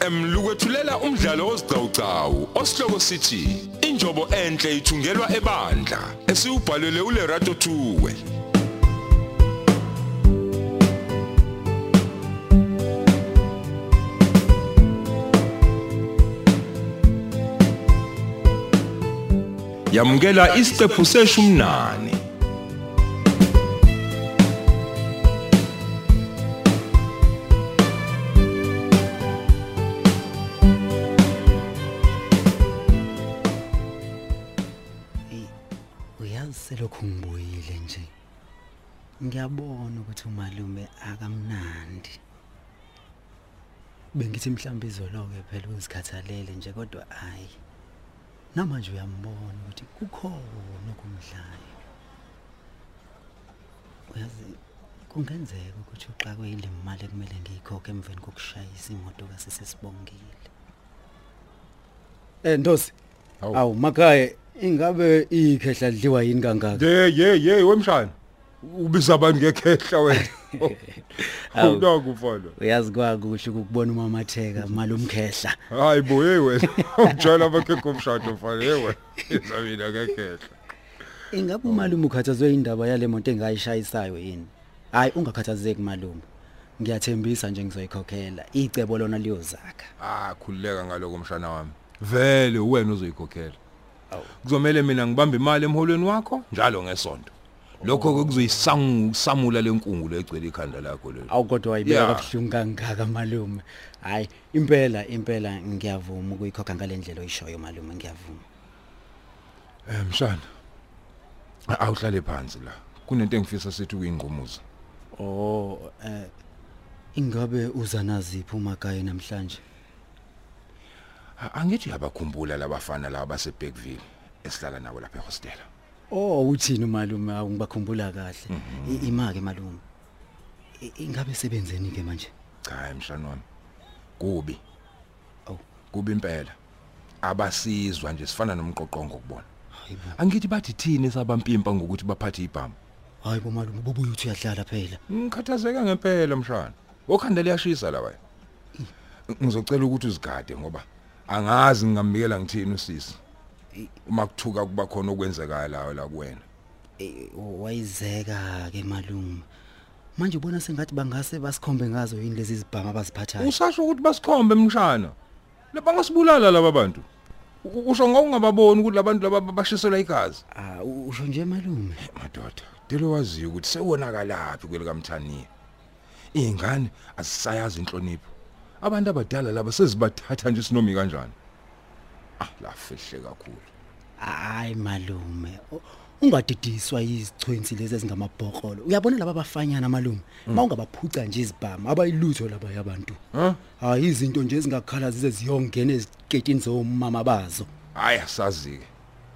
FM lukwethulela umdlalo ozicawucawu osihloko sithi injobo enhle ithungelwa ebandla esiubhalelwe uLerato Thuwe. Yamukela isiqephu seshumnane ngiyabona ukuthi umalume akamnandi. Bengithi mhlawumbe izoloke phela uzikhathalele nje kodwa hayi namanje uyambona ukuthi kukhona okumdlayo. Uyazi kungenzeka ukuthi uxakwe ile mali ekumele ngiyikhokhe emveni kokushayisa imoto kasesibongile Eh Ndosi Hawu. awu makhaya ingabe ikhehla lidliwa yini kangaka? Ye ye ye wemshana ubiza abantu ngekhehla wena. Hawu. awunakufana uyazi kwakuhle ukubona umamatheka malumkhehla hayi bo hey wena. Ujala abakhekho umshado mfana hey wena. Izamina ngekhehla. Ingabe umalume ukhathazwe indaba yale moto engayishayisayo yini? Hayi ungakhathazeki malume. Ngiyathembisa nje ngizoyikhokhela. Icebo lona liyozakha. Ah khulileka ngaloko mshana wami. Vele wena uzoyikhokhela. Awu. kuzomela mina ngibambe imali emholweni wakho njalo ngesonto lokho ke kuzoyisamula lenkungu legcwele ikhanda lakho lelo. Awu kodwa wayibeka Yeah. kabuhlungu kangaka malume. Hayi impela impela ngiyavuma ukuyikhokha ngalendlela oyishoyo malume ngiyavuma. Eh mshana awuhlale phansi la. Kunento engifisa sithi kuyingqumuza oh eh ingabe uza naziphi umakaya namhlanje? A- angithi uyabakhumbula labafana laba baseBackville esihlala nabo lapha ehostel. Oh uthini malume awu ngibakhumbula kahle imake malume. Ingabe sebenzeni ke manje? Cha mshana wami kubi. Awu. kubi impela. Abasizwa nje sifana nomqoqongo kubona hayibo angithi bathi thini sabampimpa ngokuthi baphathe ibhamu? Hayibo malume bobuye uthi uyadlala phela. Ngikhathazeka ngempela mshana okhanda liyashisa la wena. Ngizocela ukuthi uzigade ngoba angazi ngingambikela ngithini usisi. Uma kuthuka kuba khona okwenzekalayo la kuwena? Eh, wayizeka ke malume manje ubona sengathi bangase basikhombe ngazo yini lezi zibhama abaziphathayo? Usasho ukuthi basikhombe mshana. Laba ngasibulala laba bantu. U- usho ngokungababoni ukuthi labantu laba bashiselwa igazi. Ah u- usho nje malume madoda dilo waziyo ukuthi sewonakalapi kwelikamthaniya ingane asisayazi inhlonipho. Abantu abadala laba sezibathatha nje sinomi kanjani? Ah lafihle kakhulu hayi malume U- ungadidiswa yizichwenzi lezi ezingamabhokolo uyabona laba bafanyana malume mawungabaphuca nje izibhama abayilutho laba yabantu ha hayi izinto nje ezingakhala zize ziyongena eziketini zomama bazo hayi asazi ke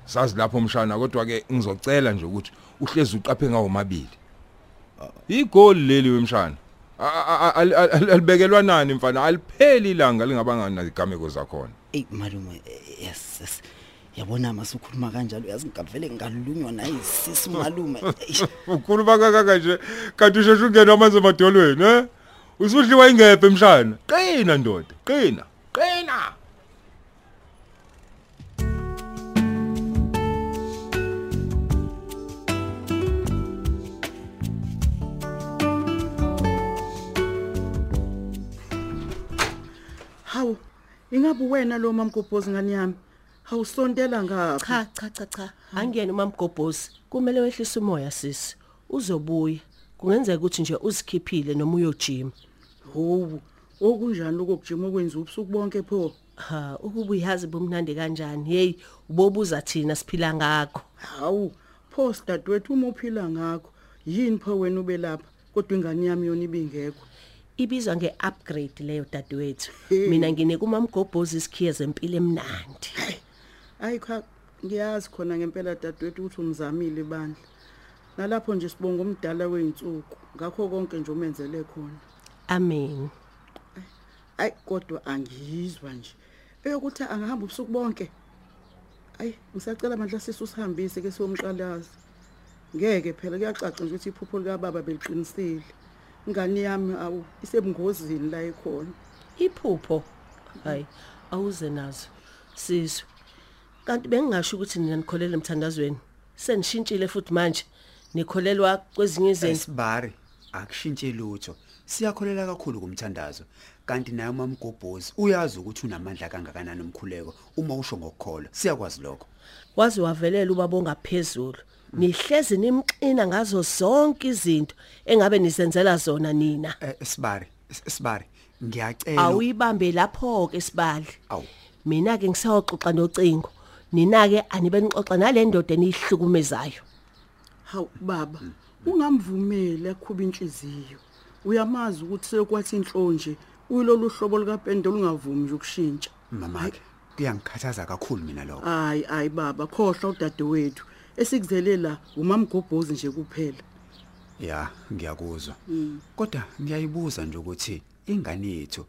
sazi lapho mshana kodwa ke ngizocela nje ukuthi uhlezi uqaphe ngawo mabili igoli leli wemshana A- a- a- al- al- alibekelwa nani mfana alipheli ilanga lingabangani nazigameko zakhona Ey malume eh, yes yes. Yabona masukhuluma kanjalo uyazi ngavele ngalunywa nayisisi malume. Eish, ukhuluma kangaka nje kanti usheshe ungena amanzi emadolweni eh usudliwa ingephe emshana qina ndoda qina qina ingabe wena lo mamgobhozi ngani yami? Hawusontela ngapha. cha cha cha cha angiyena umamgobhozi kumele wehlise umoya sisi uzobuya kungenzeka ukuthi nje uzikhiphile noma uyojima Hawu, okunjani lokujima okwenza ubusuku bonke pho? ha ukuba uyazi bomnandi kanjani hey ubobuza thina siphila ngakho Hawu, pho sidadewethu uma uphila ngakho, yini pho wena ube lapha? Kodwa ingane yami yona ibingekho. Ibizwa ngeupgrade leyo dadewethu Hey. mina ngine kumamgobhozi isikhiye zempilo emnandi Hayi cha, ngiyazi khona ngempela dadewethu ukuthi umzamile bandla. Nalapho nje sibonga umdala weinsuku, ngakho konke nje umenzele khona. amen Ay kodwa angiyizwa nje. Eyokuthi angahamba ubusuku bonke. Ay, ngisacela mandla sisi usihambise ke siyomqalaza. Ngeke phela kuyacaca nje ukuthi iphupho lika baba beliqinisile. Ingane yami awu isebungozini la ekhona. iphupho? Hayi awuze nazo. Sizwe. Kanti bengingasho ukuthi nina nikholele emthandazweni. Senishintshile futhi manje. Nikholelwa kwezinye izinto. Esibari akushintshi lutho. Siyakholela kakhulu kumthandazo. Kanti naye umamgobhozi uyazi ukuthi unamandla kangakanani umkhuleko uma usho ngokukholwa. Siyakwazi lokho. Waze wavelela ubaba ongaphezulu. Nihlezi nimxina ngazo zonke izinto engabe nisenzela zona nina. Eh, esibari es- esibari ngiyacela awuyibambe lapho ke sibali Awu. mina ke ngisayoxoxa nocingo. Nina ke anibe nixoxa nale ndoda enihlukumezayo hawu baba ungamvumeli akhuba inhliziyo. Uyamazi ukuthi sekwathi inhlonje uyilolu hlobo likapendelo ungavumi nje ukushintsha. Mamake kuyangikhathaza kakhulu mina lokho. Hayi hayi baba khohlwa udadewethu. Esikuzele la umamgobhozi nje kuphela. Ya ngiyakuzwa. Kodwa ngiyayibuza nje ukuthi ingane yethu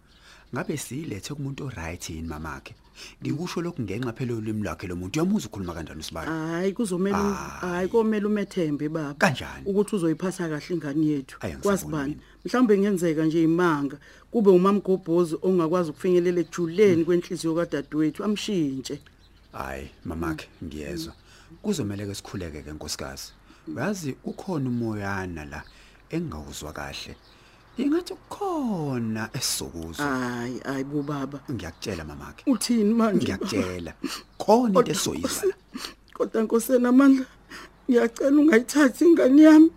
ngabe siyilethe kumuntu oright yini mamakhe? Ngikusho lokhu ngenxa phela yolimi lwakhe lo muntu. Uyamuza ukukhuluma kanjani usibani hayi kuzomela hayi. komela umethembe baba. Kanjani? ukuthi uzoyiphatha kahle ingane yethu. Kwasibani mhlawumbe ngenzeka nje imanga kube umamgobhozi ongakwazi ukufinyelela ejuleni kwenhliziyo kadadewethu amshintshe. Hayi mamakhe ngiyezwa. Kuzomela ke sikhuleke ke nkosikazi. Uyazi ukhona umoyana la engawuzwa kahle. Ingathi kukhona esizokuzwa hayi hayi bobaba. Ngiyakutshela mamakhe uthini manje? Ngiyakutshela. Khona into esizoyizwa la kodwa nkosena amandla ngiyacela ungayithathi ingane yami.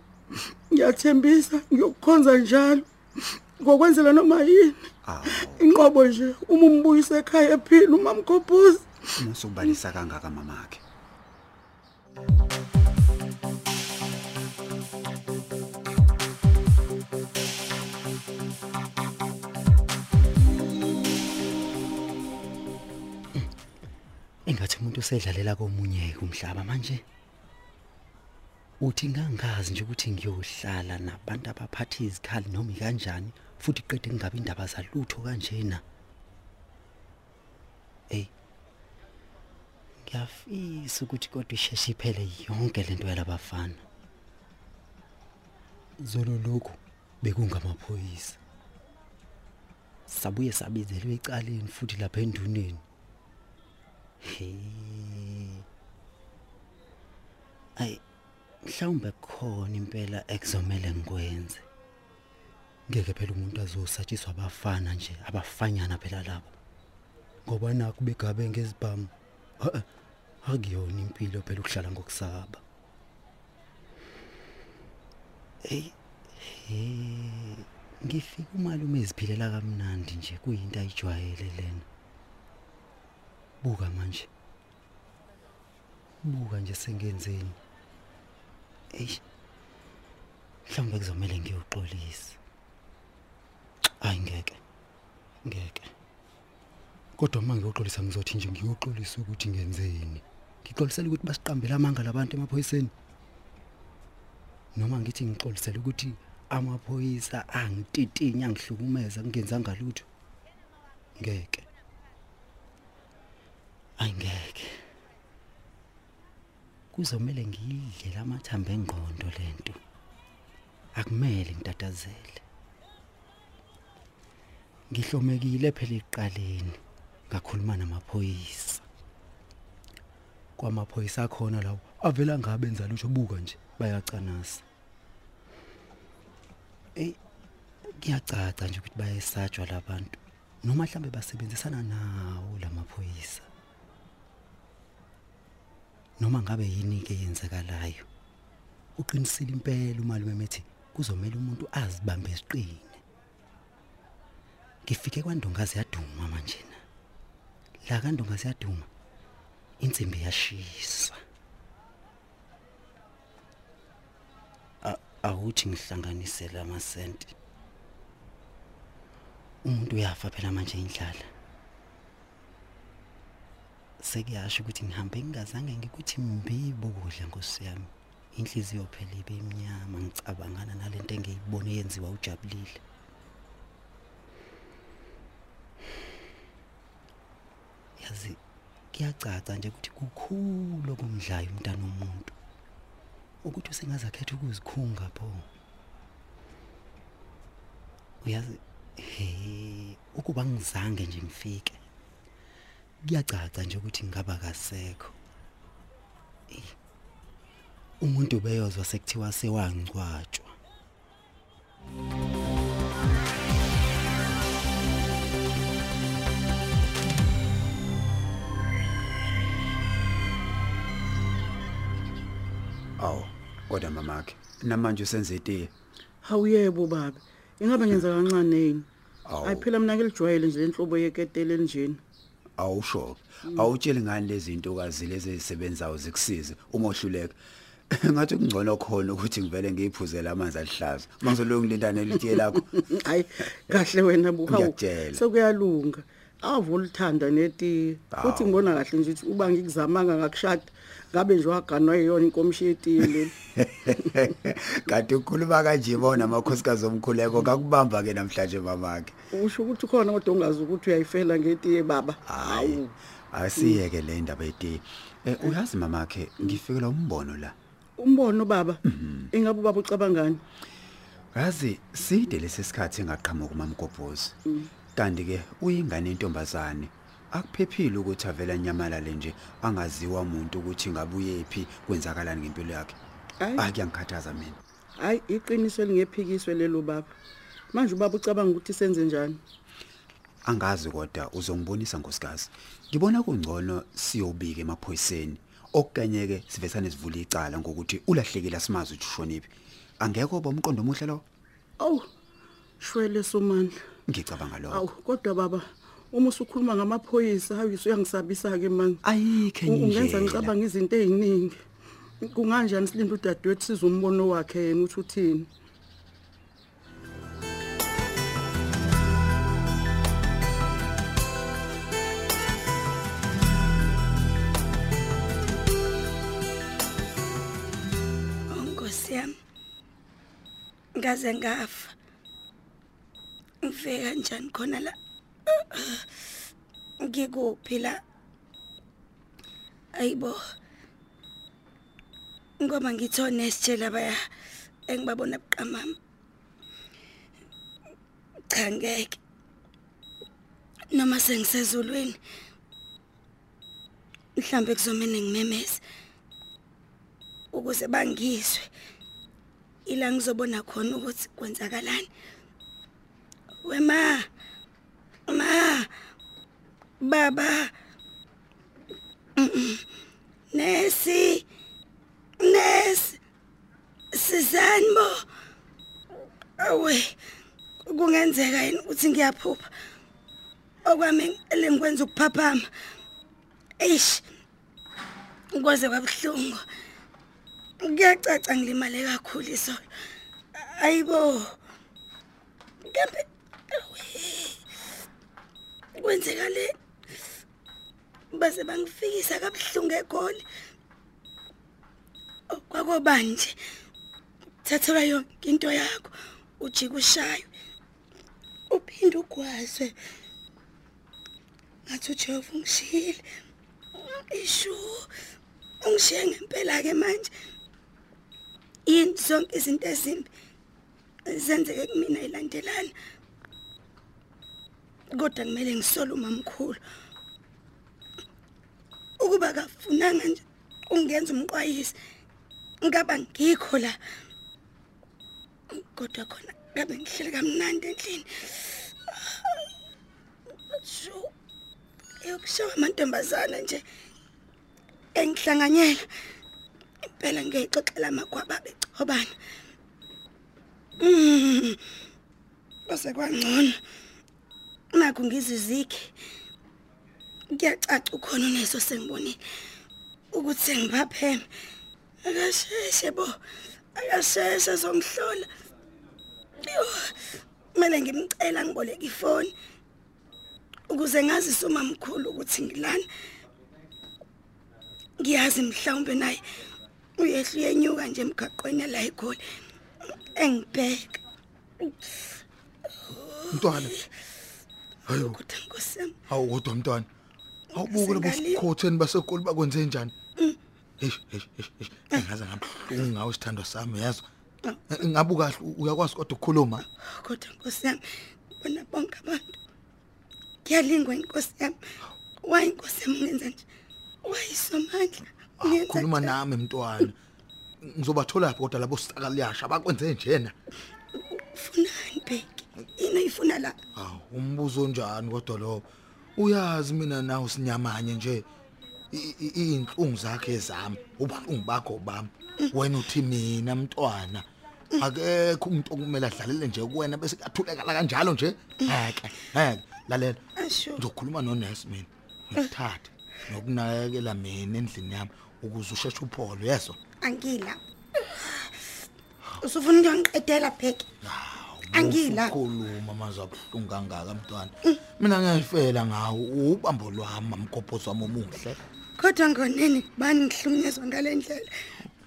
Ngiyathembisa ngiyokukhonza njalo. Ngokwenzela noma yini? Awu. Inqobo nje uma umbuyisa ekhaya ephila umamgobhozi umusukubalisa kangaka mamakhe engathi umuntu usedlalela komunye umhlaba manje? Uthi ngangazi nje ukuthi ngiyohlala nabantu abaphatha izikhali noma ikanjani futhi qede ngingabe indaba zalutho kanjena hey ngiyafisa ukuthi kodwa isheshe iphele yonke lento yalabafana. Zolo lokhu bekungamaphoyisa. Sabuye sabizelwe ecaleni futhi lapha enduneni. He. Ay mhlawumbe khona impela ekuzomela ngikwenze. Ngeke phela umuntu azosatshiswa abafana nje abafanyana phela labo. Ngoba nakho begabe ngezibhamu Ha- akuyona impilo phela ukuhlala ngokusaba. Hey hey ngifika umalume eziphilela kamnandi nje kuyinto ayijwayele lena. Buka manje. Buka nje sengenzeni. Eish mhlawumbe kuzomela ngiyoxolisa. Hayi ngeke ngeke. Kodwa uma ngiyoxolisa ngizothi nje ngiyoxolisa ukuthi ngenzeni. Ngixolisela ukuthi basiqambele amanga labantu emaphoyiseni. Noma ngithi ngixolisela ukuthi amaphoyisa angititinya angihlukumeza ngingenzanga lutho. Ngeke. Ayingeke kuzomela ngiyidle lamathambo engqondo lento akumele ngitatazele. Ngihlomekile phela iqaleni ngakhuluma namaphoyisa. Kwamaphoyisa khona lawo avela ngabenza lutho buka nje bayacanasa. Ey kuyacaca nje ukuthi bayesatshwa labantu noma mhlambe basebenzisana nawo lamaphoyisa noma ngabe yini ke yenzakalayo uqinisile impela umalume methi kuzomela umuntu azibambe isiqine. Ngifike kwandongazi yaduma manje na? La kandongazi yaduma insimbi yashisa. A- awuthi ngihlanganise lamasenti umuntu uyafa phela manje indlala. Sekuyasho ukuthi ngihambe ngingazange ngikuthi mbibo kudla nkosi yami. Inhliziyo phela ibe imnyama ngicabangana nalento engiyibone yenziwa ujabulile. Yazi kuyacaca nje ukuthi kukhulu okumdlayo umntana womuntu. Ukuthi usengazakhetha ukuzikhunga pho. Uyazi he ukuba ngizange nje ngifike kuyacaca nje ukuthi ngaba kasekho Eh, umuntu beyozwa sekuthiwa sewangcwatshwa. Awu kodwa mamakhe namanje usenze itiye Hawuyebo baba. Ingabe ngenza kancane yini? Awu. Ayiphela mina ngelijwayele nje lenhlobo yeketele njeni. awusho awutsheli ngani lezi zinto kazi lezi ezisebenzayo zikusize uma uhluleka ngathi kungcono khona ukuthi ngivele ngiyiphuzele amanzi alihlaza mangizoloku ngilindane litiye lakho Hayi kahle wena buhawu. Ngiyakutshela. Sekuyalunga. Avula uthanda neti. Futhi ngibona kahle nje ukuthi uba ngikuzamanga ngakushada ngabe nje waganwa yiyona inkomishi yetiye le. kanti ukukhuluma kanje bona amakhosikazi omkhuleko kakubamba ke namhlanje mamakhe Usho ukuthi khona kodwa ungazi ukuthi uyayifela ngetiye baba. hayi asiyeke le ndaba yetiye eh uyazi mamakhe ngifikelwa umbono la Umbono baba. Ingabe ubaba ucabangani? Yazi side lesisikhathi engaqhamuka umamgobhozi. Kanti ke uyingane intombazane. Akuphephile ukuthi avela nyamalale nje angaziwa umuntu ukuthi ngabuye phi kwenzakalani ngempilo yakhe. Hayi. Akuyangikhathaza mina. Hayi iqiniso lingephikiswe lelo baba. Manje ubaba ucabanga ukuthi senze njani? Angazi kodwa uzongibonisa nkosikazi. Ngibona kungcono siyobika emaphoyiseni. Okukanyeke sivesane sivula icala ngokuthi ulahlekile asimazi ukuthi ushoniphi. Angekho bomqondo omuhle lo? Awu. Shwele somandla. Ngicabanga Awu lokho. kodwa baba uma usukhuluma ngamaphoyisa hayi uyangisabisa ke manje. Ayikho enye Ungenza indlela. ngicabanga izinto eziningi. Kunganjani silinde udadewethu sizumbono wakhe yena uthi uthini? Nkosi yami. Ngaze ngafa. Ngifika kanjani khona la? Ngikuphi la? Ayibo. Ngoba ngithone sitshela baya engibabona buqamama. Cha ngeke. Noma sengisezulwini. Mhlambe kuzomene ngimemeze. ukuze bangizwe ila ngizobona khona ukuthi kwenzakalani wema ma. Baba nesi nesi sizani bo. Awe kungenzeka yini ukuthi ngiyaphupha? Okwami lengikwenza ukuphaphama. Eish kwaze kwabuhlungu kuyacaca ngilimale kakhulu isolo ayibo. Kambe kwenzekale baze bangifikisa kabuhlungu egoli. Kwakobanje thathelwa yonke into yakho ujike ushaywe uphinde ugwazwe ngathi uJehova ungishiyile ishu ungishiye ngempela ke manje. Yini zonke izinto ezimbi zenzeke kumina ilandelana kodwa kumele ngisole umamkhulu ukuba kafunanga nje ungenza umqwayisi ngaba ngikho la kodwa khona ngabe ngihlele kamnandi endlini sho eyokushawa amantombazana nje engihlanganyela impela ngiyixoxela amagwaba bechobana Mm. Base kwangcono. Nakho ngizizikhe. Kuyacaca ukhona uneso sengibonile ukuthi sengibapheme. Akasheshe bo. Akasheshe zongihlola. Yo. Mele ngimcela ngiboleke ifoni ukuze ngazise umamkhulu ukuthi ngilana. Ngiyazi mhlawumbe naye uyehla uyenyuka nje emgaqweni la eGoli. Engibheka. Mntwana. Hayo, Kodwa Nkosi yami, awu kodwa mntwana. Awubuke labo sikhotheni basekoli bakwenze njani? Eish, eish, eish, eish. Engaze ngami ungawe isithando sami yazo. Ngabe kahle uyakwazi kodwa ukukhuluma? kodwa Nkosi yami, bona bonke abantu. Ngiyalingwa Nkosi yami. wayinkosi emungenza nje wayisomandla Ngenza khuluma njani? nami mntwana ngizobathola phi kodwa labo sitakaliyasha bakwenze njena ufunani bheki yini uyifuna la? Hawu umbuzo onjani kodwa lo? Uyazi mina nawe sinyamanye nje? I- i- iy'nhlungu zakhe zami ubuhlungu bakho bami. Wena uthi mina mntwana. Akekho umuntu okumele adlalele nje kuwena bese kuyathulekala kanjalo nje? Heke heke lalela. Asho. Ngizokhuluma nonesi mina. Ngikuthathe nokunakekela mina endlini yami ukuze usheshe uphole yezwa angila. Usufuna ukungiqedela bheki? Angila. Khuluma amazwi abuhlungu kangaka mntwana. Mina ngiyayifela ngawo ubambo lwami amgobhozi wami omuhle. Kodwa ngoneni bani ngihlukunyezwa ngale ndlela.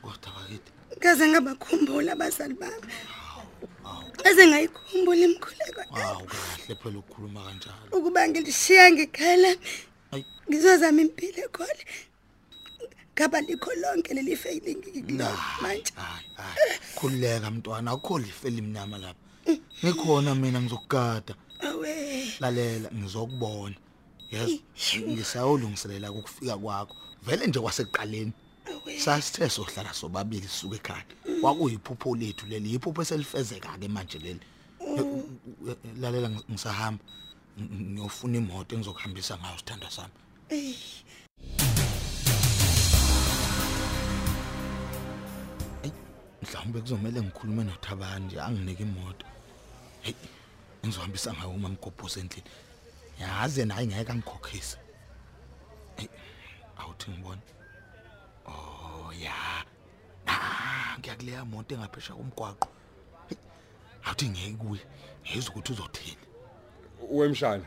Kodwa bakithi. Kaze ngabakhumbula abazali bami. Kaze ngayikhumbula imkhuleko hawu kahle phela ukukhuluma kanjalo. Ukuba ngilishiya ngikhala Ayi. ngizozama impilo ekhole ngaba likho lonke leli failing ngikilo manje. hayi hayi. Khululeka mntwana. Akukho life elimnyama lapha. Ngikhona mina ngizokugada. Awe. Lalela ngizokubona. Yezwa ngisayolungiselela ukufika kwakho. Vele nje kwasekuqaleni. Awe. Sasithe sohlala sobabili sisuka ekhaya. Kwakuyiphupho lethu leli iphupho eselifezeka ke manje leli. Eh, lalela ngis- ngisahamba. Ng- ng- ngiyofuna imoto engizokuhambisa ngayo sithanda sami. Eh, mhlawumbe kuzomela ngikhulume noThabani nje anginike imoto. Hey ngizohambisa ngayo uma ngigobhoza endlini. Yazi naye ngeke angikhokhise. Hey awuthi ngibone? Oh ya. Ah ngiyakuleya moto engaphesha komgwaqo. Hey, awuthi ngeke kuye ngizwe ukuthi uzothini? Wemshana.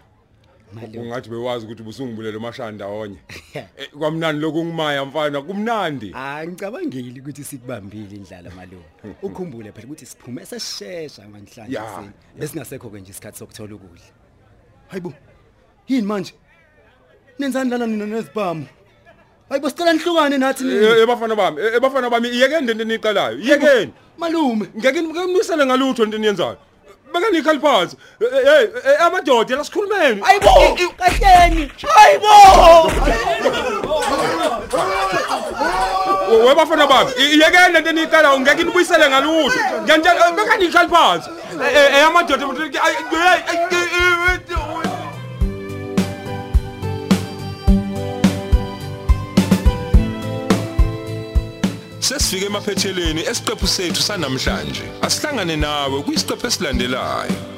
Ungathi bewazi ukuthi busungibulele mashana ndawonye Eh, kwamnandi lokungimaya mfana kumnandi Ah ngicabangeli ukuthi sikubambile indlala malume. Ukhumbule phela ukuthi siphume sesishesha namhlanje Ya. kuseni. Besingasekho ke nje isikhathi sokuthola ukudla. Hayibo. Yini manje? Nenzani lana nina nezibhamu? Hayibo sicela nihlukane nathi Eh, nini? eh, bafana bami eh, bafana bami iyekeni into eniqalayo iyekeni Malume. ngeke ngimisele ngalutho into eniyenzayo beka nikhali phansi hey hey, amadoda lasikhulumeni Hayibo. Kahleni. Hayibo. we bafana bami i- iyekeni lento eniqalayo ngeke nibuyisele ngalutho ngiyantshela beka nikhali phansi Eh, Sesifike emaphetheleni esiqephu sethu sanamhlanje. Asihlangane nawe kwisiqephu esilandelayo.